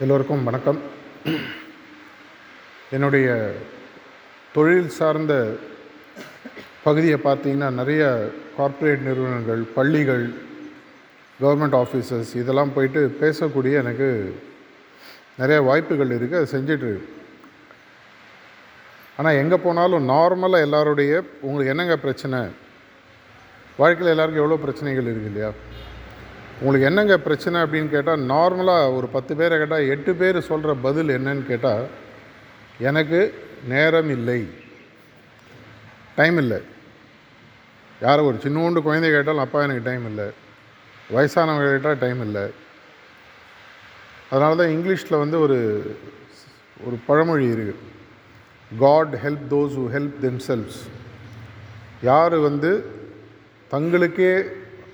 எல்லோருக்கும் வணக்கம். என்னுடைய தொழில் சார்ந்த பகுதியை பார்த்தீங்கன்னா நிறைய கார்ப்பரேட் நிறுவனங்கள் பள்ளிகள் கவர்மெண்ட் ஆஃபீஸஸ் இதெல்லாம் போயிட்டு பேசக்கூடிய எனக்கு நிறைய வாய்ப்புகள் இருக்குது அதை செஞ்சிட்ருக்கு ஆனால் எங்கே போனாலும் நார்மலாக எல்லாருடைய உங்களுக்கு என்னங்க பிரச்சனை? வாழ்க்கையில் எல்லாருக்கும் எவ்வளோ பிரச்சனைகள் இருக்கு இல்லையா? உங்களுக்கு என்னங்க பிரச்சனை அப்படின்னு கேட்டால் நார்மலாக ஒரு பத்து பேரை கேட்டால் எட்டு பேர் சொல்கிற பதில் என்னன்னு கேட்டால் எனக்கு நேரம் இல்லை. டைம் இல்லை. யாரோ ஒரு சின்னோண்டு குழந்தை கேட்டாலும் அப்பா எனக்கு டைம் இல்லை. வயசானவங்க கேட்டால் டைம் இல்லை. அதனால தான் இங்கிலீஷில் வந்து ஒரு ஒரு பழமொழி இருக்குது God help those who help themselves யார் வந்து தங்களுக்கே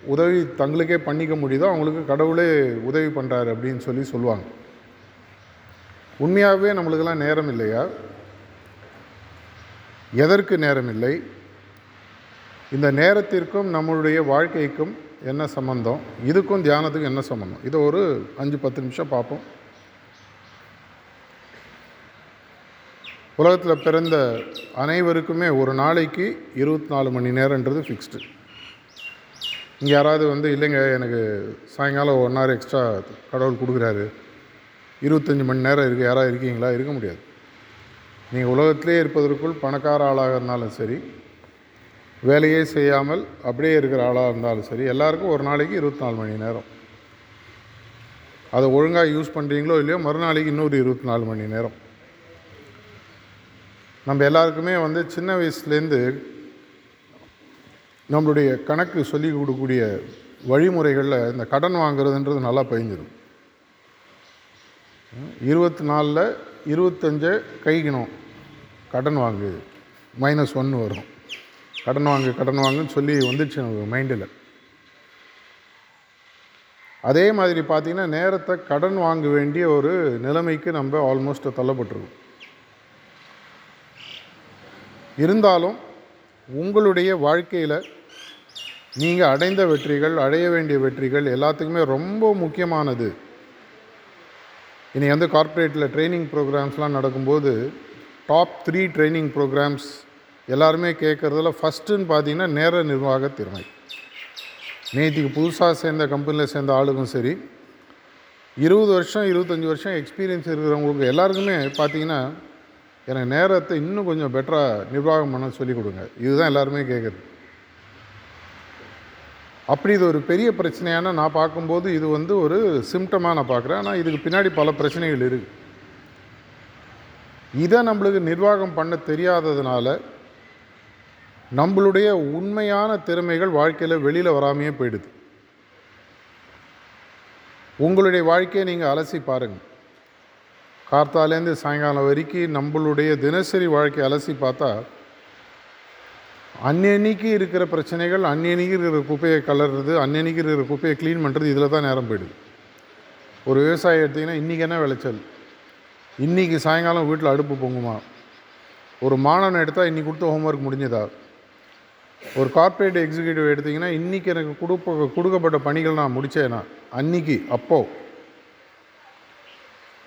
உதவி தங்களுக்கே பண்ணிக்க முடியுதோ அவங்களுக்கு கடவுளே உதவி பண்ணுறாரு அப்படின்னு சொல்லி சொல்லுவாங்க. உண்மையாகவே நம்மளுக்கெல்லாம் நேரம் இல்லையா? எதற்கு நேரம் இல்லை? இந்த நேரத்திற்கும் நம்மளுடைய வாழ்க்கைக்கும் என்ன சம்மந்தம் இதுக்கும் தியானத்துக்கும் என்ன சம்மந்தம் இதை ஒரு அஞ்சு பத்து நிமிஷம் பார்ப்போம். உலகத்தில் பிறந்த அனைவருக்குமே ஒரு நாளைக்கு இருபத்தி நாலு மணி நேரன்றது ஃபிக்ஸ்டு இங்கே யாராவது வந்து இல்லைங்க எனக்கு சாயங்காலம் ஒன் ஹவர் எக்ஸ்ட்ரா கடவுள் கொடுக்குறாரு. இருபத்தஞ்சி மணி நேரம் இருக்குது யாராவது இருக்கீங்களா? இருக்க முடியாது. நீங்கள் உலகத்திலே இருப்பதற்குள் பணக்கார ஆளாக இருந்தாலும் சரி வேலையே செய்யாமல் அப்படியே இருக்கிற ஆளாக இருந்தாலும் சரி எல்லாருக்கும் ஒரு நாளைக்கு இருபத்தி நாலு மணி நேரம். அதை ஒழுங்காக யூஸ் பண்ணுறீங்களோ இல்லையோ மறுநாளைக்கு இன்னொரு இருபத்தி நாலு மணி நேரம். நம்ம எல்லாருக்குமே வந்து சின்ன வயசுலேருந்து நம்மளுடைய கணக்கு சொல்லி கொடுக்கக்கூடிய வழிமுறைகளில் இந்த கடன் வாங்குறதுன்றது நல்லா பயந்துடும் இருபத்தி நாலில் இருபத்தஞ்சை கைக்கணும். கடன் வாங்கு மைனஸ் ஒன்று வரும். கடன் வாங்கு கடன் வாங்குன்னு சொல்லி வந்துடுச்சு நமக்கு மைண்டில் அதே மாதிரி பார்த்திங்கன்னா நேரத்தை கடன் வாங்க வேண்டிய ஒரு நிலைமைக்கு நம்ம ஆல்மோஸ்ட் தள்ளப்பட்டிருக்கோம். இருந்தாலும் உங்களுடைய வாழ்க்கையில் நீங்கள் அடைந்த வெற்றிகள் அடைய வேண்டிய வெற்றிகள் எல்லாத்துக்குமே ரொம்ப முக்கியமானது. இனி வந்து கார்ப்பரேட்டில் ட்ரைனிங் ப்ரோக்ராம்ஸ்லாம் நடக்கும்போது டாப் த்ரீ ட்ரைனிங் ப்ரோக்ராம்ஸ் எல்லாருமே கேட்குறதுல ஃபஸ்ட்டுன்னு பார்த்தீங்கன்னா நேர நிர்வாக திறமை. நேற்றுக்கு புதுசாக சேர்ந்த கம்பெனியில் சேர்ந்த ஆளுக்கும் சரி இருபது வருஷம் இருபத்தஞ்சி வருஷம் எக்ஸ்பீரியன்ஸ் இருக்கிறவங்களுக்கு எல்லாருக்குமே பார்த்தீங்கன்னா எனக்கு நேரத்தை இன்னும் கொஞ்சம் பெட்டராக நிர்வாகம் பண்ண சொல்லிக் கொடுங்க. இதுதான் எல்லாருமே கேட்குறது. அப்படி இது ஒரு பெரிய பிரச்சனையான நான் பார்க்கும்போது இது வந்து ஒரு சிம்டமாக நான் பார்க்குறேன். ஆனால் இதுக்கு பின்னாடி பல பிரச்சனைகள் இருக்குது இதை நம்மளுக்கு நிர்வாகம் பண்ண தெரியாததுனால நம்மளுடைய உண்மையான திறமைகள் வாழ்க்கையில் வெளியில் வராமையே போயிடுது. உங்களுடைய வாழ்க்கையை நீங்கள் அலசி பாருங்கள் கார்த்தாலேருந்து சாயங்காலம் வரைக்கும் நம்மளுடைய தினசரி வாழ்க்கையை அலசி பார்த்தா அன்னன்னைக்கு இருக்கிற பிரச்சனைகள் அன்னன்னைக்கு இருக்கிற குப்பையை கலர்றது அன்னன்னைக்கு இருக்கிற குப்பையை க்ளீன் பண்ணுறது இதில் தான் நேரம் போயிடுது. ஒரு விவசாயி எடுத்திங்கன்னா இன்றைக்கி என்ன விளைச்சல்? இன்றைக்கி சாயங்காலம் வீட்டில் அடுப்பு பொங்குமா? ஒரு மாணவனை எடுத்தால் இன்றைக்கி கொடுத்த ஹோம்ஒர்க் முடிஞ்சதா? ஒரு கார்ப்பரேட் எக்ஸிக்யூட்டிவ் எடுத்திங்கன்னா இன்றைக்கி எனக்கு கொடுப்ப கொடுக்கப்பட்ட பணிகள் நான் முடித்தேனா அன்றைக்கி அப்போது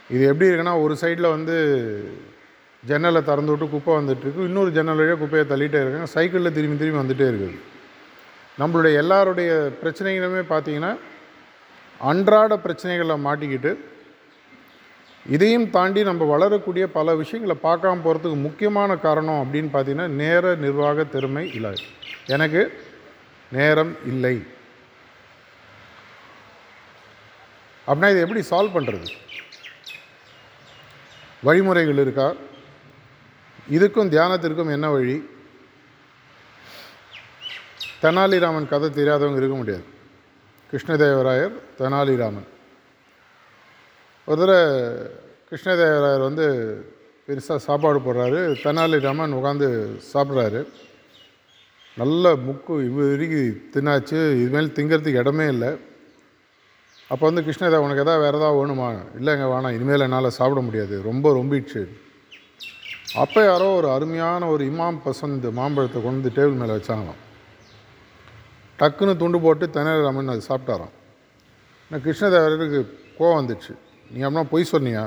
இது எப்படி இருக்குன்னா ஒரு சைடில் வந்து ஜன்னலை திறந்து விட்டு குப்பை வந்துட்டுருக்கு இன்னொரு ஜன்னல் வழியாக குப்பையை தள்ளிகிட்டே இருக்காங்க. சைக்கிளில் திரும்பி திரும்பி வந்துகிட்டே இருக்குது. நம்மளுடைய எல்லாருடைய பிரச்சனைகளுமே பார்த்திங்கன்னா அன்றாட பிரச்சனைகளை மாட்டிக்கிட்டு இதையும் தாண்டி நம்ம வளரக்கூடிய பல விஷயங்களை பார்க்காம போகிறதுக்கு முக்கியமான காரணம் அப்படின்னு பார்த்தீங்கன்னா நேர நிர்வாக திறமை இல்லை. எனக்கு நேரம் இல்லை. அப்படின்னா இதை எப்படி சால்வ் பண்ணுறது வழிமுறைகள் இருக்கா? இதுக்கும் தியானத்திற்கும் என்ன வழி? தெனாலிராமன் கதை தெரியாதவங்க இருக்க முடியாது. கிருஷ்ணதேவராயர் தெனாலிராமன். ஒரு தடவை கிருஷ்ணதேவராயர் வந்து பெருசாக சாப்பாடு போடுறாரு. தெனாலிராமன் உட்காந்து சாப்பிட்றாரு. நல்ல முக்கு இவ்வளோ வரைக்கும் தின்னாச்சு இதுமாரி திங்கிறதுக்கு இடமே இல்லை. அப்போ வந்து கிருஷ்ணதேவ உனக்கு எதாவது வேறு எதாவது வேணுமா? இல்லைங்க வேணாம். இனிமேல் என்னால் சாப்பிட முடியாது. ரொம்ப ரொம்பிடுச்சு. அப்போ யாரோ ஒரு அருமையான ஒரு இமாம் பசந்த் மாம்பழத்தை கொண்டு வந்து டேபிள் மேலே வச்சாங்களாம். டக்குன்னு துண்டு போட்டு தெனாலிராமன் அது சாப்பிட்டாராம். நான் கிருஷ்ணதேவருக்கு கோவம் வந்துச்சு. நீ அப்படின்னா பொய் சொன்னியா?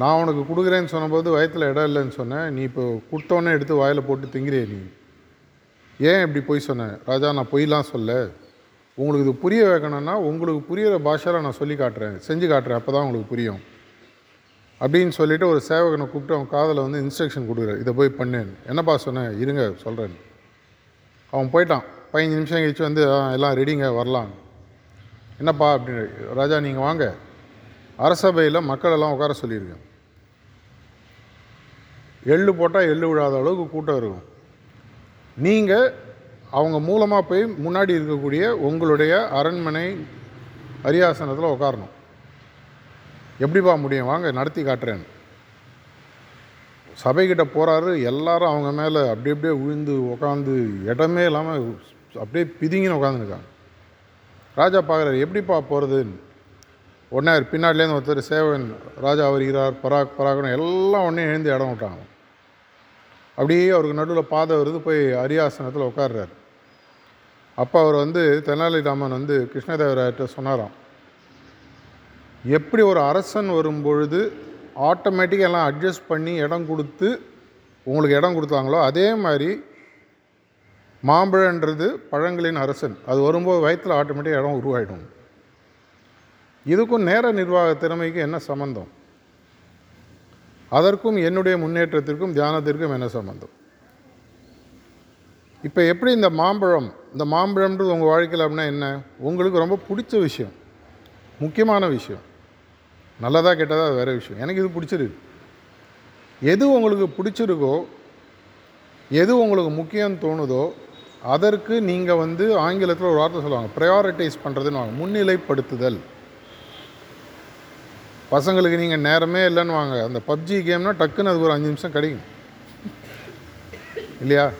நான் உனக்கு கொடுக்குறேன்னு சொன்னபோது வயத்தில் இடம் இல்லைன்னு சொன்னேன். நீ இப்போ கொடுத்தோன்னே எடுத்து வாயில் போட்டு திங்கிறிய நீ. ஏன் இப்படி பொய் சொன்னேன் ராஜா நான் பொய்லாம் சொல்ல. உங்களுக்கு இது புரிய வைக்கணும்னா உங்களுக்கு புரியிற பாஷையில் நான் சொல்லி காட்டுறேன். செஞ்சு காட்டுறேன். அப்போ தான் உங்களுக்கு புரியும். அப்படின்னு சொல்லிவிட்டு ஒரு சேவகனை கூப்பிட்டு அவன் காதில் வந்து இன்ஸ்ட்ரக்ஷன் கொடுக்குறாரு. இதை போய் பண்ணேன் என்னப்பா சொன்னேன் இருங்க சொல்கிறேன் அவன் போயிட்டான். பதினஞ்சு நிமிஷம் கழிச்சு வந்து எல்லாம் ரெடிங்க வரலாம். என்னப்பா? அப்படின்னு ராஜா நீங்கள் வாங்க. அரசபையில் மக்களெல்லாம் உட்கார சொல்லியிருக்கேன் எள்ளு போட்டால் எள்ளு விழாத அளவுக்கு கூட்டம் இருக்கும். நீங்கள் அவங்க மூலமாக போய் முன்னாடி இருக்கக்கூடிய உங்களுடைய அரண்மனை அரியாசனத்தில் உட்காரணும். எப்படிப்பா முடியும்? வாங்க நடத்தி காட்டுறேன். சபைக்கிட்ட போகிறாரு எல்லாரும் அவங்க மேலே அப்படி அப்படியே விழுந்து உட்காந்து இடமே இல்லாமல் அப்படியே பிதுங்கின்னு உட்காந்துருக்காங்க ராஜா பார்க்குறாரு எப்படிப்பா போகிறதுன்னு உடனே அவர் பின்னாடிலேருந்து ஒருத்தர் சேவன் ராஜா வருகிறார் பராக் பராக்னு எல்லாம் உடனே எழுந்து இடம் விட்டாங்க. அப்படியே அவருக்கு நடுவில் பாதை வருது போய் அரியாசனத்தில் உட்கார்றாரு அப்போ அவர் வந்து தெனாலிராமன் வந்து கிருஷ்ணதேவராயிட்ட சொன்னாராம் எப்படி ஒரு அரசன் வரும்பொழுது ஆட்டோமேட்டிக்காக எல்லாம் அட்ஜஸ்ட் பண்ணி இடம் கொடுத்து உங்களுக்கு இடம் கொடுத்தாங்களோ அதே மாதிரி மாம்பழன்றது பழங்களின் அரசன். அது வரும்போது வயிற்றில் ஆட்டோமேட்டிக்காக இடம் உருவாயிடும். இதுக்கும் நேர நிர்வாக திறமைக்கும் என்ன சம்மந்தம் அதற்கும் என்னுடைய முன்னேற்றத்திற்கும் தியானத்திற்கும் என்ன சம்பந்தம்? இப்போ எப்படி இந்த மாம்பழம் இந்த மாம்பழம்ன்றது உங்கள் வாழ்க்கையில் அப்படின்னா என்ன? உங்களுக்கு ரொம்ப பிடிச்ச விஷயம். முக்கியமான விஷயம். நல்லதாக கெட்டதா அது வேறு விஷயம். எனக்கு இது பிடிச்சிருக்கு. எது உங்களுக்கு பிடிச்சிருக்கோ எது உங்களுக்கு முக்கியம் தோணுதோ அதற்கு நீங்கள் வந்து ஆங்கிலத்தில் ஒரு வார்த்தை சொல்லுவாங்க. ப்ரையாரிட்டைஸ் பண்ணுறதுன்னு வாங்க. முன்னிலைப்படுத்துதல். பசங்களுக்கு நீங்கள் நேரமே இல்லைன்னு வாங்க. அந்த பப்ஜி கேம்னா டக்குன்னு அதுக்கு ஒரு அஞ்சு நிமிஷம் கிடைக்கும். இல்லையா?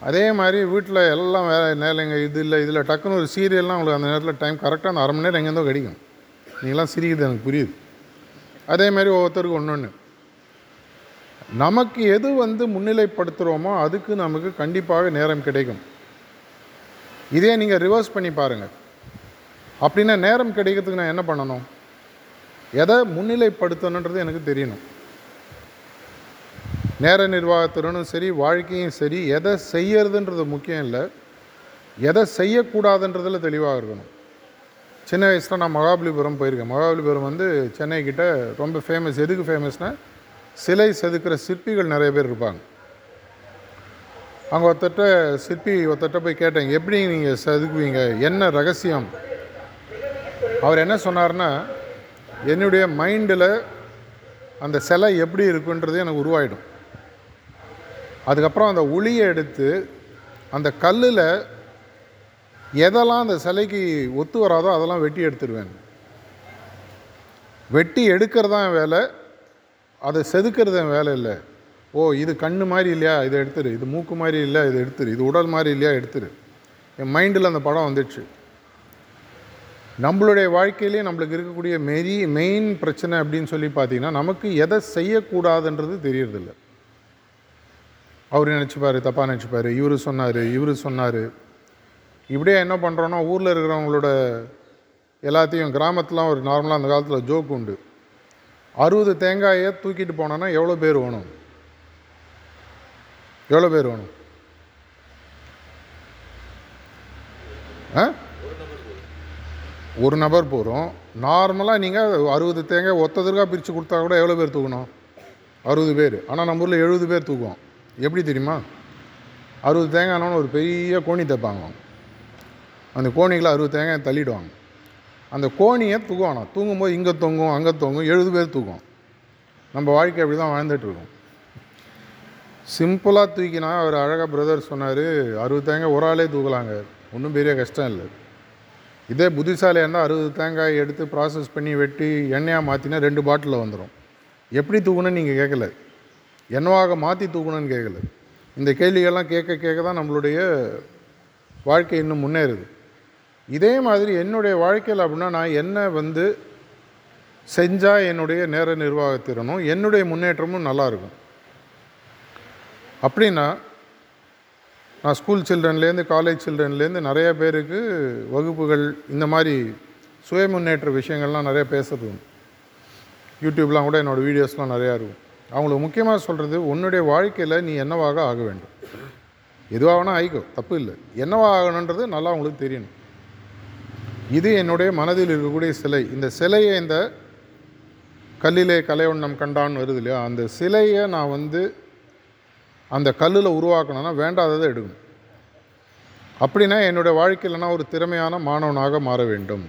அதே மாதிரி வீட்டில் எல்லாம் வேலை நேரங்க இது இல்லை இதில் டக்குன்னு ஒரு சீரியல்லாம் உங்களுக்கு அந்த நேரத்தில் டைம் கரெக்டாக அந்த அரை மணி நேரம் எங்கேருந்தோ கிடைக்கும். நீங்களாம் சிரிக்குது எனக்கு புரியுது. அதே மாதிரி ஒவ்வொருத்தருக்கும் ஒன்று ஒன்று நமக்கு எது வந்து முன்னிலைப்படுத்துகிறோமோ அதுக்கு நமக்கு கண்டிப்பாக நேரம் கிடைக்கும். இதே நீங்கள் ரிவர்ஸ் பண்ணி பாருங்கள் அப்படின்னா நேரம் கிடைக்கிறதுக்கு நான் என்ன பண்ணணும்? எதை முன்னிலைப்படுத்தணுன்றது எனக்கு தெரியணும். நேர நிர்வாகத்திறனும் சரி வாழ்க்கையும் சரி எதை செய்யறதுன்றது முக்கியம் இல்லை. எதை செய்யக்கூடாதுன்றதில் தெளிவாக இருக்கணும். சின்ன வயசில் நான் மகாபலிபுரம் போயிருக்கேன். மகாபலிபுரம் வந்து சென்னைக்கிட்ட ரொம்ப ஃபேமஸ் எதுக்கு ஃபேமஸ்னால் சிலை செதுக்கிற சிற்பிகள் நிறைய பேர் இருப்பாங்க. அங்கே ஒருத்தட்ட சிற்பி ஒருத்தட்ட போய் கேட்டேன் எப்படி நீங்கள் செதுக்குவீங்க? என்ன ரகசியம்? அவர் என்ன சொன்னார்னா என்னுடைய மைண்டில் அந்த சிலை எப்படி இருக்குன்றது எனக்கு உருவாயிடும். அதுக்கப்புறம் அந்த ஒளியை எடுத்து அந்த கல்லில் எதெல்லாம் அந்த சிலைக்கு ஒத்து வராதோ அதெல்லாம் வெட்டி எடுத்துடுவேன். வெட்டி எடுக்கிறது தான் வேலை அதை செதுக்கிறது என் வேலை இல்லை. ஓ இது கண்ணு மாதிரி இல்லையா இதை எடுத்துரு இது மூக்கு மாதிரி இல்லை இதை எடுத்துரு இது உடல் மாதிரி இல்லையா எடுத்துரு என் மைண்டில் அந்த படம் வந்துடுச்சு. நம்மளுடைய வாழ்க்கையிலேயே நம்மளுக்கு இருக்கக்கூடிய மெரி மெயின் பிரச்சனை அப்படின்னு சொல்லி பார்த்தீங்கன்னா நமக்கு எதை செய்யக்கூடாதுன்றது தெரியறதில்ல. அவர் நினச்சிப்பார் தப்பாக நினச்சிப்பார் இவர் சொன்னார் இவர் சொன்னார். இப்படியே என்ன பண்ணுறோன்னா ஊரில் இருக்கிறவங்களோட எல்லாத்தையும் கிராமத்துலாம் ஒரு நார்மலாக அந்த காலத்தில் ஜோக் உண்டு. அறுபது தேங்காயை தூக்கிட்டு போனோன்னா எவ்வளோ பேர் வேணும்? எவ்வளோ பேர் வேணும்? ஆ? ஒரு நபர் போகிறோம் நார்மலாக நீங்கள் அறுபது தேங்காய் ஒத்ததற்காக பிரித்து கொடுத்தா கூட எவ்வளோ பேர் தூக்கணும்? அறுபது பேர். ஆனால் நம்ம ஊரில் எழுபது பேர் தூக்குவோம். எப்படி தெரியுமா? அறுபது தேங்காய்னு ஒரு பெரிய கோணி தைப்பாங்க. அந்த கோணிகளை அறுபது தேங்காய் தள்ளிடுவாங்க. அந்த கோணியை தூக்குவானா தூங்கும்போது இங்கே தொங்கும் அங்கே தொங்கும் எழுபது பேர் தூக்கும். நம்ம வாழ்க்கை அப்படி தான் வாழ்ந்துட்டுருக்கோம் சிம்பிளாக தூக்கினா அவர் அழகாக பிரதர் சொன்னார் அறுபது தேங்காய் ஒரு ஆளே தூக்கலாங்க. ஒன்றும் பெரிய கஷ்டம் இல்லை. இதே புத்திசாலியாக இருந்தால் அறுபது தேங்காய் எடுத்து ப்ராசஸ் பண்ணி வெட்டி எண்ணெயாக மாற்றினா ரெண்டு பாட்டிலில் வந்துடும் எப்படி தூக்கணும்னு நீங்கள் கேட்கல என்னவாக மாற்றி தூக்கணும்னு கேட்கல இந்த கேள்விகள்லாம் கேட்க கேட்க தான் நம்மளுடைய வாழ்க்கை இன்னும் முன்னேறுது. இதே மாதிரி என்னுடைய வாழ்க்கையில் அப்படின்னா நான் என்ன வந்து செஞ்சால் என்னுடைய நேர நிர்வாகத்திறனும் என்னுடைய முன்னேற்றமும் நல்லா இருக்கும். அப்படின்னா நான் ஸ்கூல் சில்ட்ரன்லேருந்து காலேஜ் சில்ட்ரன்லேருந்து நிறைய பேருக்கு வகுப்புகள் இந்த மாதிரி சுய முன்னேற்ற விஷயங்கள்லாம் நிறைய பேசுறது யூடியூப்லாம் கூட என்னோடய வீடியோஸ்லாம் நிறையா இருக்கும். அவங்களுக்கு முக்கியமாக சொல்கிறது உன்னுடைய வாழ்க்கையில் நீ என்னவாக ஆக வேண்டும்? எதுவாகனா வேணால் ஆகிக்கோ தப்பு இல்லை. என்னவாக ஆகணுன்றது நல்லா அவங்களுக்கு தெரியணும். இது என்னுடைய மனதில் இருக்கக்கூடிய சிலை. இந்த சிலையை இந்த கல்லிலே கலைவண்ணம் கண்டான்னு வருது இல்லையா? அந்த சிலையை நான் வந்து அந்த கல்லில் உருவாக்கணும்னா வேண்டாததை எடுக்கணும். அப்படின்னா என்னுடைய வாழ்க்கையில் நான் ஒரு திறமையான மாணவனாக மாற வேண்டும்.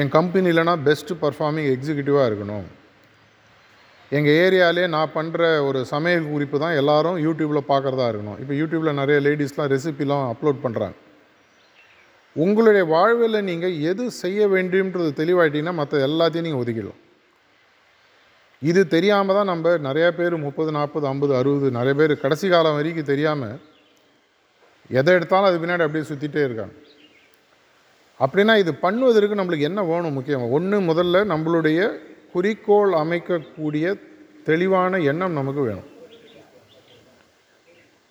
என் கம்பெனிலனா பெஸ்ட்டு பர்ஃபார்மிங் எக்ஸிக்யூட்டிவாக இருக்கணும். எங்கள் ஏரியாலே நான் பண்ணுற ஒரு சமையல் குறிப்பு தான் எல்லோரும் யூடியூப்பில் பார்க்குறதா இருக்கணும். இப்போ யூடியூப்பில் நிறைய லேடிஸ்லாம் ரெசிபிலாம் அப்லோட் பண்ணுறாங்க உங்களுடைய வாழ்வில் நீங்கள் எது செய்ய வேண்டும்ன்றது தெளிவாயிட்டீங்கன்னா மற்ற எல்லாத்தையும் நீங்கள் ஒதுக்கிடலாம். இது தெரியாமல் தான் நம்ம நிறையா பேர் முப்பது நாற்பது ஐம்பது அறுபது நிறைய பேர் கடைசி காலம் வரைக்கும் தெரியாமல் எதை எடுத்தாலும் அது பின்னாடி அப்படியே சுற்றிட்டே இருக்காங்க. அப்படின்னா இது பண்ணுவதற்கு நம்மளுக்கு என்ன வேணும் முக்கியமாக ஒன்று முதல்ல நம்மளுடைய குறிக்கோள் அமைக்கக்கூடிய தெளிவான எண்ணம் நமக்கு வேணும்.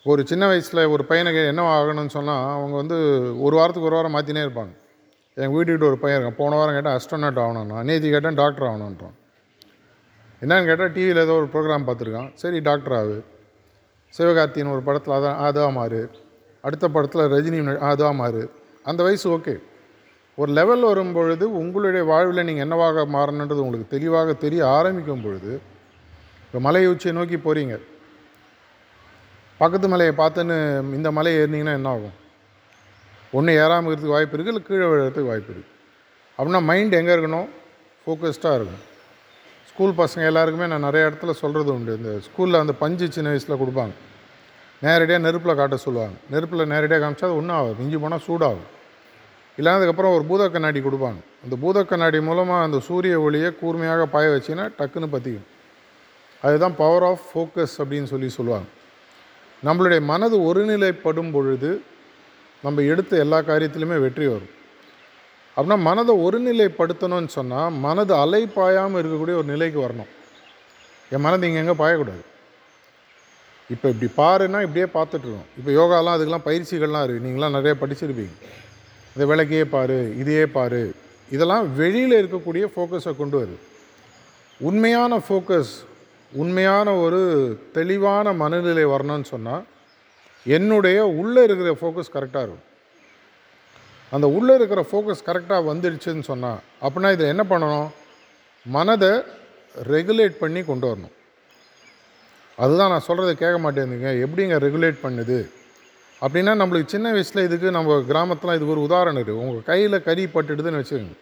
ஒரு சின்ன வயசில் ஒரு பையனுக்கு என்ன ஆகணும்னு சொன்னால் அவங்க வந்து ஒரு வாரத்துக்கு ஒரு வாரம் மாற்றினே இருப்பாங்க. எங்கள் வீட்டுக்கிட்ட ஒரு பையன் இருக்கான். போன வாரம் கேட்டால் அஸ்ட்ரோனாட் ஆகணும்னா நேற்று கேட்டேன் டாக்டர் ஆகணுன்றான் என்னன்னு கேட்டால் டிவியில் ஏதோ ஒரு ப்ரோக்ராம் பார்த்துருக்கான். சரி டாக்டர் ஆகு. சிவகார்த்தின்னு ஒரு படத்தில் அதான் அதுவாக மாறு. அடுத்த படத்தில் ரஜினி அதுவாக மாறு. அந்த வயசு ஓகே ஒரு லெவல் வரும் பொழுது உங்களுடைய வாழ்வில் நீங்கள் என்னவாக மாறணுன்றது உங்களுக்கு தெளிவாக தெரிய ஆரம்பிக்கும் பொழுது இப்போ மலை உச்சியை நோக்கி போகிறீங்க பக்கத்து மலையை பார்த்துன்னு இந்த மலையை ஏறினீங்கன்னா என்ன ஆகும்? ஒன்று ஏறாமல் இருக்கிறதுக்கு வாய்ப்பு இருக்குது இல்லை கீழே விழுறதுக்கு வாய்ப்பு இருக்குது அப்படின்னா மைண்ட் எங்கே இருக்கணும்? ஃபோக்கஸ்டாக இருக்கணும். ஸ்கூல் பசங்க எல்லாருக்குமே நான் நிறைய இடத்துல சொல்கிறது உண்டு. இந்த ஸ்கூலில் அந்த பஞ்சு சின்ன வயசில் கொடுப்பாங்க. நேரடியாக நெருப்பில் காட்ட சொல்லுவாங்க. நெருப்பில் நேரடியாக காமிச்சா அது ஒன்றும் ஆகும் மிஞ்சி போனால் சூடாகும். இல்லாததுக்கப்புறம் ஒரு பூத கண்ணாடி கொடுப்பாங்க. அந்த பூத கண்ணாடி மூலமாக அந்த சூரிய ஒளியை கூர்மையாக பாய வச்சிங்கன்னா டக்குன்னு பற்றிக்கும் அதுதான் பவர் ஆஃப் ஃபோக்கஸ் அப்படின்னு சொல்லி சொல்லுவாங்க. நம்மளுடைய மனது ஒருநிலைப்படும் பொழுது நம்ம எடுத்த எல்லா காரியத்திலுமே வெற்றி வரும். அப்படின்னா மனதை ஒருநிலைப்படுத்தணும்னு சொன்னால் மனது அலை பாயாமல் இருக்கக்கூடிய ஒரு நிலைக்கு வரணும். என் மனது இங்கே எங்கே பாயக்கூடாது. இப்போ இப்படி பாருன்னா இப்படியே பார்த்துட்ருக்கோம் இப்போ யோகாலாம் அதுக்கெலாம் பயிற்சிகள்லாம் இருக்குது நீங்களாம் நிறைய படிச்சிருப்பீங்க. இந்த விளக்கையே பாரு இதையே பாரு. இதெல்லாம் வெளியில் இருக்கக்கூடிய ஃபோக்கஸை கொண்டு வருது. உண்மையான ஃபோக்கஸ் உண்மையான ஒரு தெளிவான மனநிலை வரணும்னு சொன்னால் என்னுடைய உள்ளே இருக்கிற ஃபோக்கஸ் கரெக்டாக இருக்கும். அந்த உள்ளே இருக்கிற ஃபோக்கஸ் கரெக்டாக வந்துடுச்சுன்னு சொன்னால் அப்படின்னா இதில் என்ன பண்ணணும்? மனதை ரெகுலேட் பண்ணி கொண்டு வரணும். அதுதான் நான் சொல்கிறத கேட்க மாட்டேங்குதுங்க. எப்படிங்க ரெகுலேட் பண்ணுது? அப்படின்னா நம்மளுக்கு சின்ன வயசில் இதுக்கு நம்ம கிராமத்தில் இதுக்கு ஒரு உதாரணம் இருக்குது உங்கள் கையில் கறி பட்டுடுதுன்னு வச்சுக்கோங்க.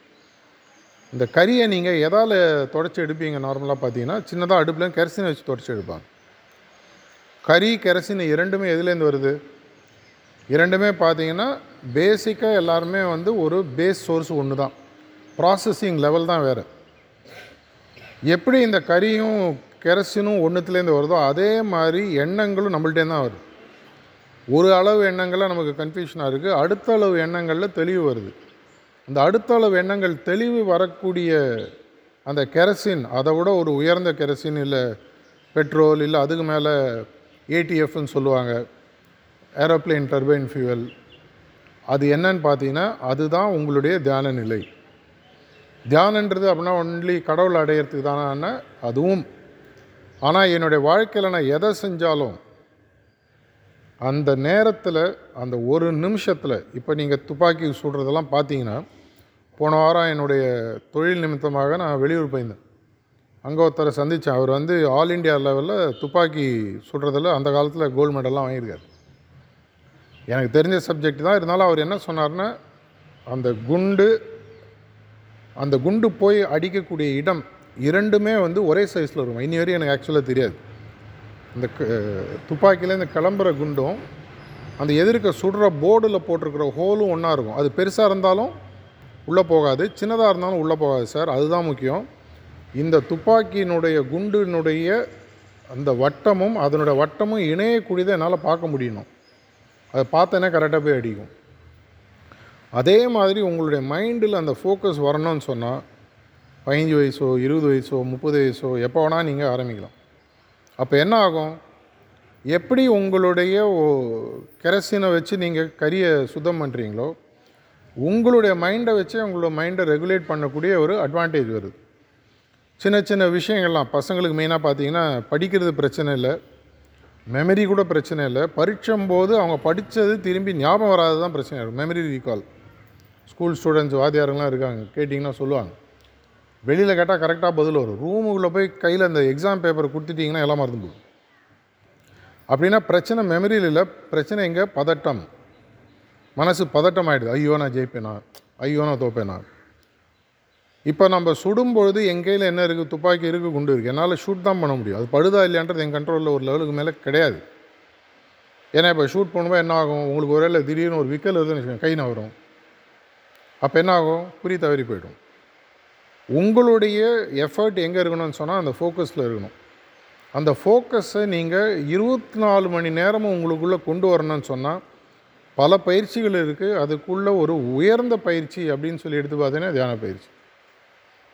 இந்த கறியை நீங்கள் எதால் தொடச்சி எடுப்பீங்க நார்மலாக பார்த்தீங்கன்னா சின்னதாக அடுப்பில் கெரசினை வச்சு தொடச்சி எடுப்பாங்க. கறி கெரசின் இரண்டுமே எதுலேருந்து வருது? இரண்டுமே பார்த்தீங்கன்னா பேசிக்காக எல்லாருமே வந்து ஒரு பேஸ் சோர்ஸ் ஒன்று தான் ப்ராசஸிங் லெவல் தான் வேறு. எப்படி இந்த கறியும் கெரசினும் ஒன்றுத்துலேருந்து வருதோ அதே மாதிரி எண்ணங்களும் நம்மள்டே தான் வருது. ஒரு அளவு எண்ணங்களில் நமக்கு கன்ஃபியூஷனாக இருக்குது அடுத்த அளவு எண்ணங்களில் தெளிவு வருது. அந்த அடுத்த அளவு எண்ணங்கள் தெளிவு வரக்கூடிய அந்த கெரசின் அதை விட ஒரு உயர்ந்த கெரசின் இல்லை பெட்ரோல் இல்லை அதுக்கு மேலே ஏடிஎஃப்னு சொல்லுவாங்க. ஏரோப்ளேன் டர்பைன் ஃபியூவல் அது என்னன்னு பார்த்தீங்கன்னா அதுதான் உங்களுடைய தியான நிலை. தியானன்றது அப்படின்னா ஒன்லி கடவுள் அடையிறதுக்கு தானே அதுவும். ஆனால் என்னுடைய வாழ்க்கையில் நான் எதை செஞ்சாலும் அந்த நேரத்தில் அந்த ஒரு நிமிஷத்தில் இப்போ நீங்கள் துப்பாக்கி சுடுறதெல்லாம் பார்த்தீங்கன்னா போன வாரம் என்னுடைய தொழில் நிமித்தமாக நான் வெளியூர் போயிருந்தேன். அங்கே ஒருத்தரை சந்தித்தேன் அவர் வந்து ஆல் இண்டியா லெவலில் துப்பாக்கி சுடுறதில் அந்த காலத்தில் கோல்டு மெடல்லாம் வாங்கியிருக்காரு. எனக்கு தெரிஞ்ச சப்ஜெக்ட் தான். இருந்தாலும் அவர் என்ன சொன்னார்னா அந்த குண்டு அந்த குண்டு போய் அடிக்கக்கூடிய இடம் இரண்டுமே வந்து ஒரே சைஸில் இருக்கும். இனி வரையும் எனக்கு ஆக்சுவலாக தெரியாது. இந்த துப்பாக்கியில் இந்த கிளம்புற குண்டும் அந்த எதிர்க்க சுடுற போர்டில் போட்டிருக்கிற ஹோலும் ஒன்றா இருக்கும். அது பெருசாக இருந்தாலும் உள்ளே போகாது. சின்னதாக இருந்தாலும் உள்ளே போகாது சார். அதுதான் முக்கியம். இந்த துப்பாக்கியினுடைய குண்டினுடைய அந்த வட்டமும் அதனுடைய வட்டமும் இணையக்கூடியதை என்னால் பார்க்க முடியணும். அதை பார்த்தேன்னா கரெக்டாக போய் அடிக்கும். அதே மாதிரி உங்களுடைய மைண்டில் அந்த ஃபோக்கஸ் வரணும்னு சொன்னால் பதினஞ்சு வயசோ இருபது வயசோ முப்பது வயசோ எப்போ வேணால் நீங்கள் ஆரம்பிக்கலாம். அப்போ என்ன ஆகும்? எப்படி உங்களுடைய கெரசினை வச்சு நீங்கள் கரியை சுத்தம் பண்ணுறீங்களோ உங்களுடைய மைண்டை வச்சு உங்களோட மைண்டை ரெகுலேட் பண்ணக்கூடிய ஒரு அட்வான்டேஜ் வருது. சின்ன சின்ன விஷயங்கள்லாம் பசங்களுக்கு மெயினாக பார்த்தீங்கன்னா படிக்கிறது பிரச்சனை இல்லை. மெமரி கூட பிரச்சனை இல்லை. பரீட்சம் போது அவங்க படித்தது திரும்பி ஞாபகம் வராது தான் பிரச்சனை. இருக்கும் மெமரி ரீகால் ஸ்கூல் ஸ்டூடெண்ட்ஸ் வாத்தியாருங்களாம் இருக்காங்க. கேட்டிங்கன்னா சொல்லுவாங்க. வெளியில் கேட்டால் கரெக்டாக பதில் வரும். ரூமுக்குள்ளே போய் கையில் அந்த எக்ஸாம் பேப்பரை கொடுத்துட்டிங்கன்னா எல்லாம் மறந்து போகும். அப்படின்னா பிரச்சனை மெமரியில் இல்லை. பிரச்சனை எங்கே? பதட்டம். மனசு பதட்டம் ஆகிடுது ஐயோ நான் ஜெயிப்பேனா? ஐயோ நான் தோப்பேனா? இப்போ நம்ம சுடும்பொழுது என் கையில் என்ன இருக்குது துப்பாக்கி இருக்குது குண்டு இருக்குது என்னால் ஷூட் தான் பண்ண முடியும். அது படுதா இல்லையான்றது என் கண்ட்ரோலில் ஒரு லெவலுக்கு மேலே கிடையாது. ஏன்னா இப்போ ஷூட் பண்ணும்போது என்ன ஆகும்? உங்களுக்கு ஒரே திடீர்னு ஒரு விக்கல் வருதுன்னு வச்சுக்கோங்க கை நவரும் அப்போ என்ன ஆகும்? குறி தவறி போயிடும். உங்களுடைய எஃபர்ட் எங்கே இருக்கணும்னு சொன்னால் அந்த ஃபோக்கஸில் இருக்கணும். அந்த ஃபோக்கஸை நீங்கள் இருபத்தி நாலு மணி நேரமும் உங்களுக்குள்ளே கொண்டு வரணும்னு சொன்னால் பல பயிற்சிகள் இருக்குது அதுக்குள்ளே ஒரு உயர்ந்த பயிற்சி அப்படின்னு சொல்லி எடுத்து பார்த்தீங்கன்னா தியான பயிற்சி.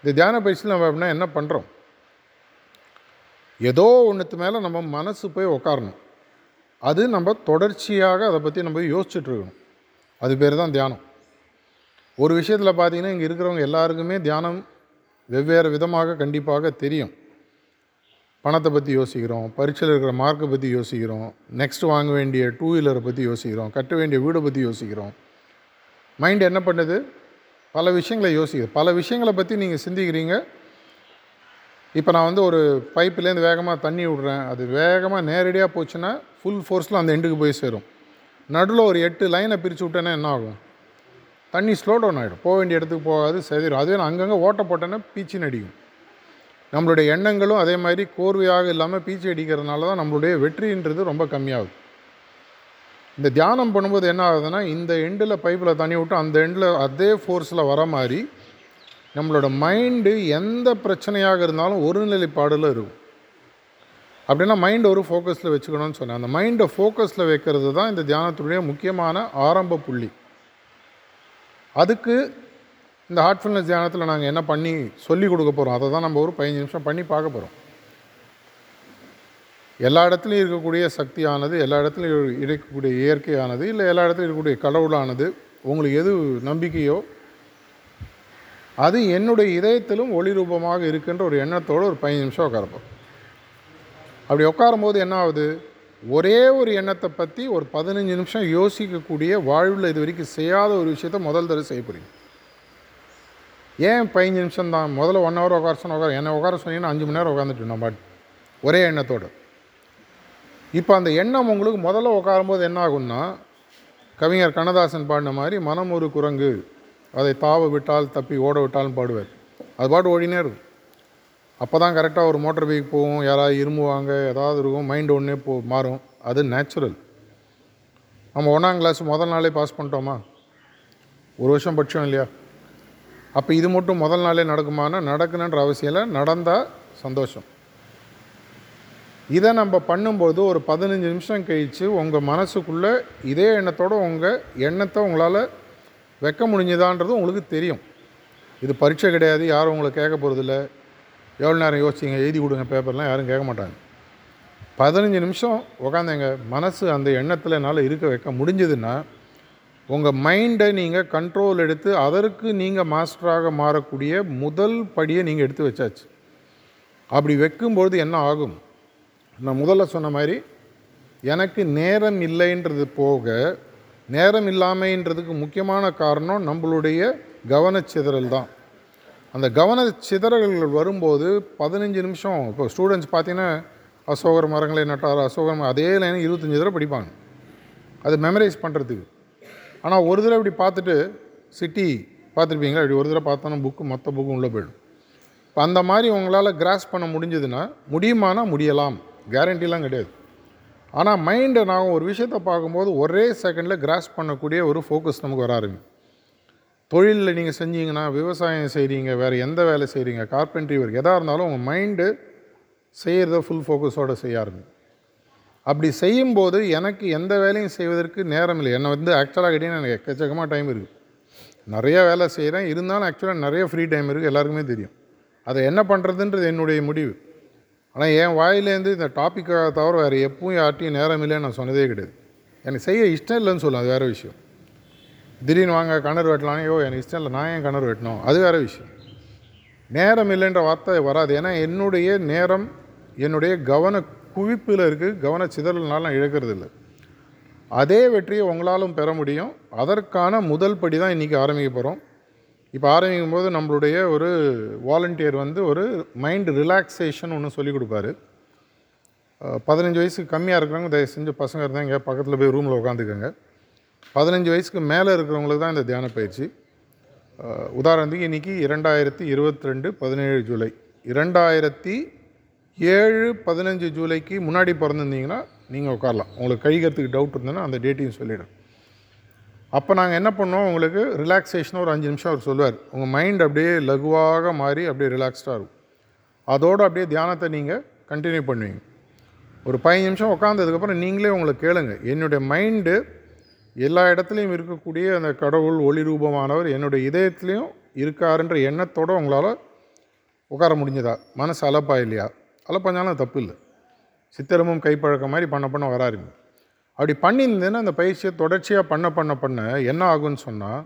இந்த தியான பயிற்சியில் நம்ம அப்படின்னா என்ன பண்ணுறோம் ஏதோ ஒன்றுத்து மேலே நம்ம மனசு போய் உக்காரணும். அது நம்ம தொடர்ச்சியாக அதை பற்றி நம்ம யோசிச்சுட்ருக்கணும் அது பேர் தான் தியானம். ஒரு விஷயத்தில் பார்த்தீங்கன்னா இங்கே இருக்கிறவங்க எல்லாருக்குமே தியானம் வெவ்வேறு விதமாக கண்டிப்பாக தெரியும். பணத்தை பற்றி யோசிக்கிறோம் பரீட்சையில் இருக்கிற மார்க்கை பற்றி யோசிக்கிறோம் நெக்ஸ்ட் வாங்க வேண்டிய டூ வீலரை பற்றி யோசிக்கிறோம் கட்ட வேண்டிய வீடை பற்றி யோசிக்கிறோம். மைண்ட் என்ன பண்ணுது? பல விஷயங்களை யோசிக்குது. பல விஷயங்களை பற்றி நீங்கள் சிந்திக்கிறீங்க. இப்போ நான் வந்து ஒரு பைப்புலேருந்து வேகமாக தண்ணி விட்றேன். அது வேகமாக நேரடியாக போச்சுன்னா ஃபுல் ஃபோர்ஸில் அந்த எண்டுக்கு போய் சேரும். நடுவில் ஒரு எட்டு லைனை பிரித்து விட்டேன்னா என்ன ஆகும்? தண்ணி ஸ்லோ டவுன் ஆகிடும் போக வேண்டிய இடத்துக்கு போகாது செதிரும் அதுவே நான் அங்கங்கே ஓட்ட போட்டேன்னா பீச்சின்னு அடிக்கும். நம்மளுடைய எண்ணங்களும் அதே மாதிரி கோர்வையாக இல்லாமல் பீச்சு அடிக்கிறதுனால தான் நம்மளுடைய வெற்றின்றது ரொம்ப கம்மியாகுது. இந்த தியானம் பண்ணும்போது என்ன ஆகுதுன்னா இந்த எண்டில் பைப்பில் தண்ணி விட்டு அந்த எண்டில் அதே ஃபோர்ஸில் வர மாதிரி நம்மளோட மைண்டு எந்த பிரச்சனையாக இருந்தாலும் ஒரு நிலைப்பாடில் இருக்கும். அப்படின்னா மைண்டை ஒரு ஃபோக்கஸில் வச்சுக்கணும்னு சொன்னேன். அந்த மைண்டை ஃபோக்கஸில் வைக்கிறது தான் இந்த தியானத்துடைய முக்கியமான ஆரம்ப புள்ளி. அதுக்கு இந்த ஹார்ட்ஃபுல்னஸ் தியானத்தில் நாங்கள் என்ன பண்ணி சொல்லி கொடுக்க போகிறோம் அதை தான் நம்ம ஒரு பதினஞ்சு நிமிஷம் பண்ணி பார்க்க போகிறோம் எல்லா இடத்துலையும் இருக்கக்கூடிய சக்தியானது எல்லா இடத்துலையும் இருக்கக்கூடிய இயற்கையானது இல்லை எல்லா இடத்துலையும் இருக்கக்கூடிய கடவுளானது உங்களுக்கு எது நம்பிக்கையோ அது என்னுடைய இதயத்திலும் ஒளி ரூபமாக இருக்கின்ற ஒரு எண்ணத்தோடு ஒரு பதினஞ்சு நிமிஷம் உட்காரப்போம் அப்படி உட்காரும்போது என்ன ஆகுது? ஒரே ஒரு எண்ணத்தை பற்றி ஒரு பதினஞ்சு நிமிஷம் யோசிக்கக்கூடிய வாழ்வில் இது வரைக்கும் செய்யாத ஒரு விஷயத்த முதல் தடவை செய்ய புரியும் ஏன் பதினஞ்சு நிமிஷம் தான்? முதல்ல ஒன் ஹவர் உட்கார சொன்ன உட்கார என்னை உட்கார சொன்னீங்கன்னா அஞ்சு மணி நேரம் உட்காந்துட்டு நான் பாட்டு. ஒரே எண்ணத்தோடு. இப்போ அந்த எண்ணம் உங்களுக்கு முதல்ல உட்காரும்போது என்ன ஆகும்னா கவிஞர் கண்ணதாசன் பாடின மாதிரி மனம் ஒரு குரங்கு. அதை தாவ விட்டால் தப்பி ஓட விட்டாலும் பாடுவார். அது பாட்டு ஓடினே இருக்கும். அப்போ தான் கரெக்டாக ஒரு மோட்டர் பைக் போகும். யாராவது இருமுவாங்க ஏதாவது இருக்கும். மைண்டு ஒன்றே போ மாறும். அது நேச்சுரல் நம்ம ஒன்றாம் கிளாஸ் முதல் நாளே பாஸ் பண்ணிட்டோமா? ஒரு வருஷம் பட்சம் இல்லையா? அப்போ இது மட்டும் முதல் நாளே நடக்குமானா நடக்கணுன்ற அவசியம் இல்லை நடந்தால் சந்தோஷம். இதை நம்ம பண்ணும்போது ஒரு பதினஞ்சு நிமிஷம் கழித்து உங்கள் மனசுக்குள்ளே இதே எண்ணத்தோடு உங்கள் எண்ணத்தை உங்களால் வைக்க முடிஞ்சுதான்றது உங்களுக்கு தெரியும். இது பரீட்சை கிடையாது யாரும் உங்களை கேட்க போகிறதில்ல எவ்வளோ நேரம் யோசிச்சிங்க எழுதி கொடுங்க பேப்பர்லாம் யாரும் கேட்க மாட்டாங்க. பதினஞ்சு நிமிஷம் உக்காந்தேங்க மனசு அந்த எண்ணத்தில் என்னால் இருக்க வைக்க முடிஞ்சதுன்னா உங்கள் மைண்டை நீங்கள் கண்ட்ரோல் எடுத்து அதற்கு நீங்கள் மாஸ்டராக மாறக்கூடிய முதல் படியை நீங்கள் எடுத்து வச்சாச்சு. அப்படி வைக்கும்பொழுது என்ன ஆகும்? நான் முதல்ல சொன்ன மாதிரி எனக்கு நேரம் இல்லைன்றது போக நேரம் இல்லாமைன்றதுக்கு முக்கியமான காரணம் நம்மளுடைய கவனச்சிதறல் தான். அந்த கவன சிதறல்கள் வரும்போது பதினஞ்சு நிமிஷம் இப்போ ஸ்டூடெண்ட்ஸ் பார்த்தீங்கன்னா அசோகர் மரங்களை நட்டார் அசோகர் அதே லைன் இருபத்தஞ்சி தடவை படிப்பாங்க. அது மெமரைஸ் பண்ணுறதுக்கு ஆனால் ஒரு தடவை இப்படி பார்த்துட்டு சிட்டி பார்த்துருப்பீங்களா? இப்படி ஒரு தடவை பார்த்தோன்னா புக்கு மொத்த புக்கும் உள்ளே போயிடும். இப்போ அந்த மாதிரி உங்களால் கிராஸ் பண்ண முடிஞ்சதுன்னா முடியுமானா முடியலாம். கேரண்டிலாம் கிடையாது. ஆனால் மைண்டை நான் ஒரு விஷயத்தை பார்க்கும்போது ஒரே செகண்டில் கிராஸ் பண்ணக்கூடிய ஒரு ஃபோக்கஸ் நமக்கு வர ஆரம்பிக்கும். தொழிலில் நீங்கள் செஞ்சீங்கன்னா விவசாயம் செய்கிறீங்க வேறு எந்த வேலை செய்கிறீங்க கார்பென்ட்ரி ஒர்க் எதாக இருந்தாலும் உங்கள் மைண்டு செய்கிறத ஃபுல் ஃபோக்கஸோடு செய்ய ஆரம்பிக்கும். அப்படி செய்யும்போது எனக்கு எந்த வேலையும் செய்வதற்கு நேரம் இல்லை. என்னை வந்து ஆக்சுவலாக கேட்டிங்கன்னா எனக்கு எக்கச்சக்கமாக டைம் இருக்குது நிறைய வேலை செய்கிறேன் இருந்தாலும் ஆக்சுவலாக நிறைய ஃப்ரீ டைம் இருக்குது எல்லாருக்குமே தெரியும். அதை என்ன பண்ணுறதுன்றது என்னுடைய முடிவு. ஆனால் என் வாயிலேருந்து இந்த டாப்பிக்காக தவிர வேறு எப்பவும் யார்ட்டையும் நேரம் இல்லைன்னு நான் சொன்னதே கிடையாது. எனக்கு செய்ய இஷ்டம் இல்லைன்னு சொல்லுவேன் அது வேறு விஷயம். திடீர்னு வாங்க கணர் வெட்டலாம் ஐயோ எனக்கு இஷ்டம் இல்லை. நான் ஏன் கணர் வெட்டணும்? அது வேறு விஷயம். நேரம் இல்லைன்ற வார்த்தை வராது. ஏன்னா என்னுடைய நேரம் என்னுடைய கவன குவிப்பில் இருக்குது கவன சிதறல்னால நான் இழக்கிறது இல்லை அதே வெற்றியை உங்களாலும் பெற முடியும். அதற்கான முதல் படி தான் இன்றைக்கி ஆரம்பிக்க போகிறோம் இப்போ ஆரம்பிக்கும் போது நம்மளுடைய ஒரு வாலண்டியர் வந்து ஒரு மைண்ட் ரிலாக்ஸேஷன் ஒன்று சொல்லிக் கொடுப்பாரு. பதினஞ்சு வயசுக்கு கம்மியாக இருக்கிறவங்க தயவு செஞ்சு பசங்க இருந்தால் இருந்தாங்க பக்கத்தில் போய் ரூமில் உட்காந்துக்கோங்க பதினஞ்சு வயசுக்கு மேலே இருக்கிறவங்களுக்கு தான் இந்த தியான பயிற்சி. உதாரணத்துக்கு இன்றைக்கி இரண்டாயிரத்தி இருபத்தி ரெண்டு பதினேழு ஜூலை. இரண்டாயிரத்தி ஏழு பதினஞ்சு ஜூலைக்கு முன்னாடி பிறந்திருந்தீங்கன்னா நீங்கள் உட்காரலாம். உங்களுக்கு கழிக்கிறதுக்கு டவுட் இருந்ததுன்னா அந்த டேட்டையும் சொல்லிவிடும் அப்போ நாங்கள் என்ன பண்ணோம்? உங்களுக்கு ரிலாக்ஸேஷன் ஒரு அஞ்சு நிமிஷம் அவர் சொல்லுவார். உங்கள் மைண்ட் அப்படியே லகுவாக மாறி அப்படியே ரிலாக்ஸ்டாக இருக்கும். அதோடு அப்படியே தியானத்தை நீங்கள் கண்டினியூ பண்ணுவீங்க. ஒரு பதினஞ்சு நிமிஷம் உட்காந்ததுக்கப்புறம் நீங்களே உங்களை கேளுங்க. என்னுடைய மைண்டு எல்லா இடத்துலையும் இருக்கக்கூடிய அந்த கடவுள் ஒளி ரூபமானவர் என்னுடைய இதயத்துலேயும் இருக்காருன்ற எண்ணத்தோடு உங்களால் உட்கார முடிஞ்சதா? மனசு அலப்பா இல்லையா அலப்பாஞ்சாலும் தப்பு இல்லை சித்திரமும் கைப்பழக்கம் மாதிரி பண்ண பண்ண வராருங்க. அப்படி பண்ணியிருந்தேன்னா அந்த பயிற்சியை தொடர்ச்சியாக பண்ண பண்ண பண்ண என்ன ஆகும்னு சொன்னால்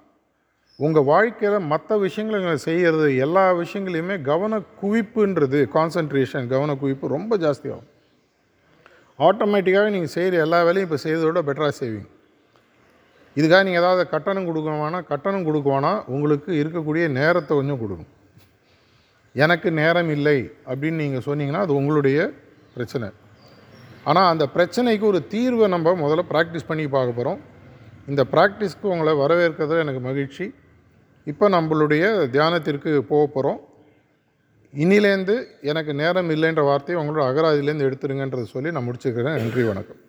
உங்கள் வாழ்க்கையில் மற்ற விஷயங்களை நீங்கள் செய்கிறது எல்லா விஷயங்களையுமே கவன குவிப்புன்றது கான்சன்ட்ரேஷன் கவன குவிப்பு ரொம்ப ஜாஸ்தியாகும் ஆட்டோமேட்டிக்காகவே நீங்கள் செய்கிற எல்லா வேலையும் இப்போ செய்கிறதோட பெட்டராக செய்வீங்க. இதுக்காக நீங்கள் ஏதாவது கட்டணம் கொடுக்குவானா கட்டணம் கொடுக்குவானா உங்களுக்கு இருக்கக்கூடிய நேரத்தை கொஞ்சம் கொடுக்கும் எனக்கு நேரம் இல்லை அப்படின்னு நீங்கள் சொன்னீங்கன்னா அது உங்களுடைய பிரச்சனை. ஆனால் அந்த பிரச்சனைக்கு ஒரு தீர்வை நம்ம முதல்ல ப்ராக்டிஸ் பண்ணி பார்க்க போகிறோம் இந்த ப்ராக்டிஸ்க்கு உங்களை வரவேற்கிறது எனக்கு மகிழ்ச்சி. இப்போ நம்மளுடைய தியானத்திற்கு போக போகிறோம் இன்னிலேருந்து எனக்கு நேரம் இல்லைன்ற வார்த்தையை உங்களோட அகராதிலேருந்து எடுத்துருங்கன்றதை சொல்லி நான் முடிச்சுக்கிறேன். நன்றி வணக்கம்.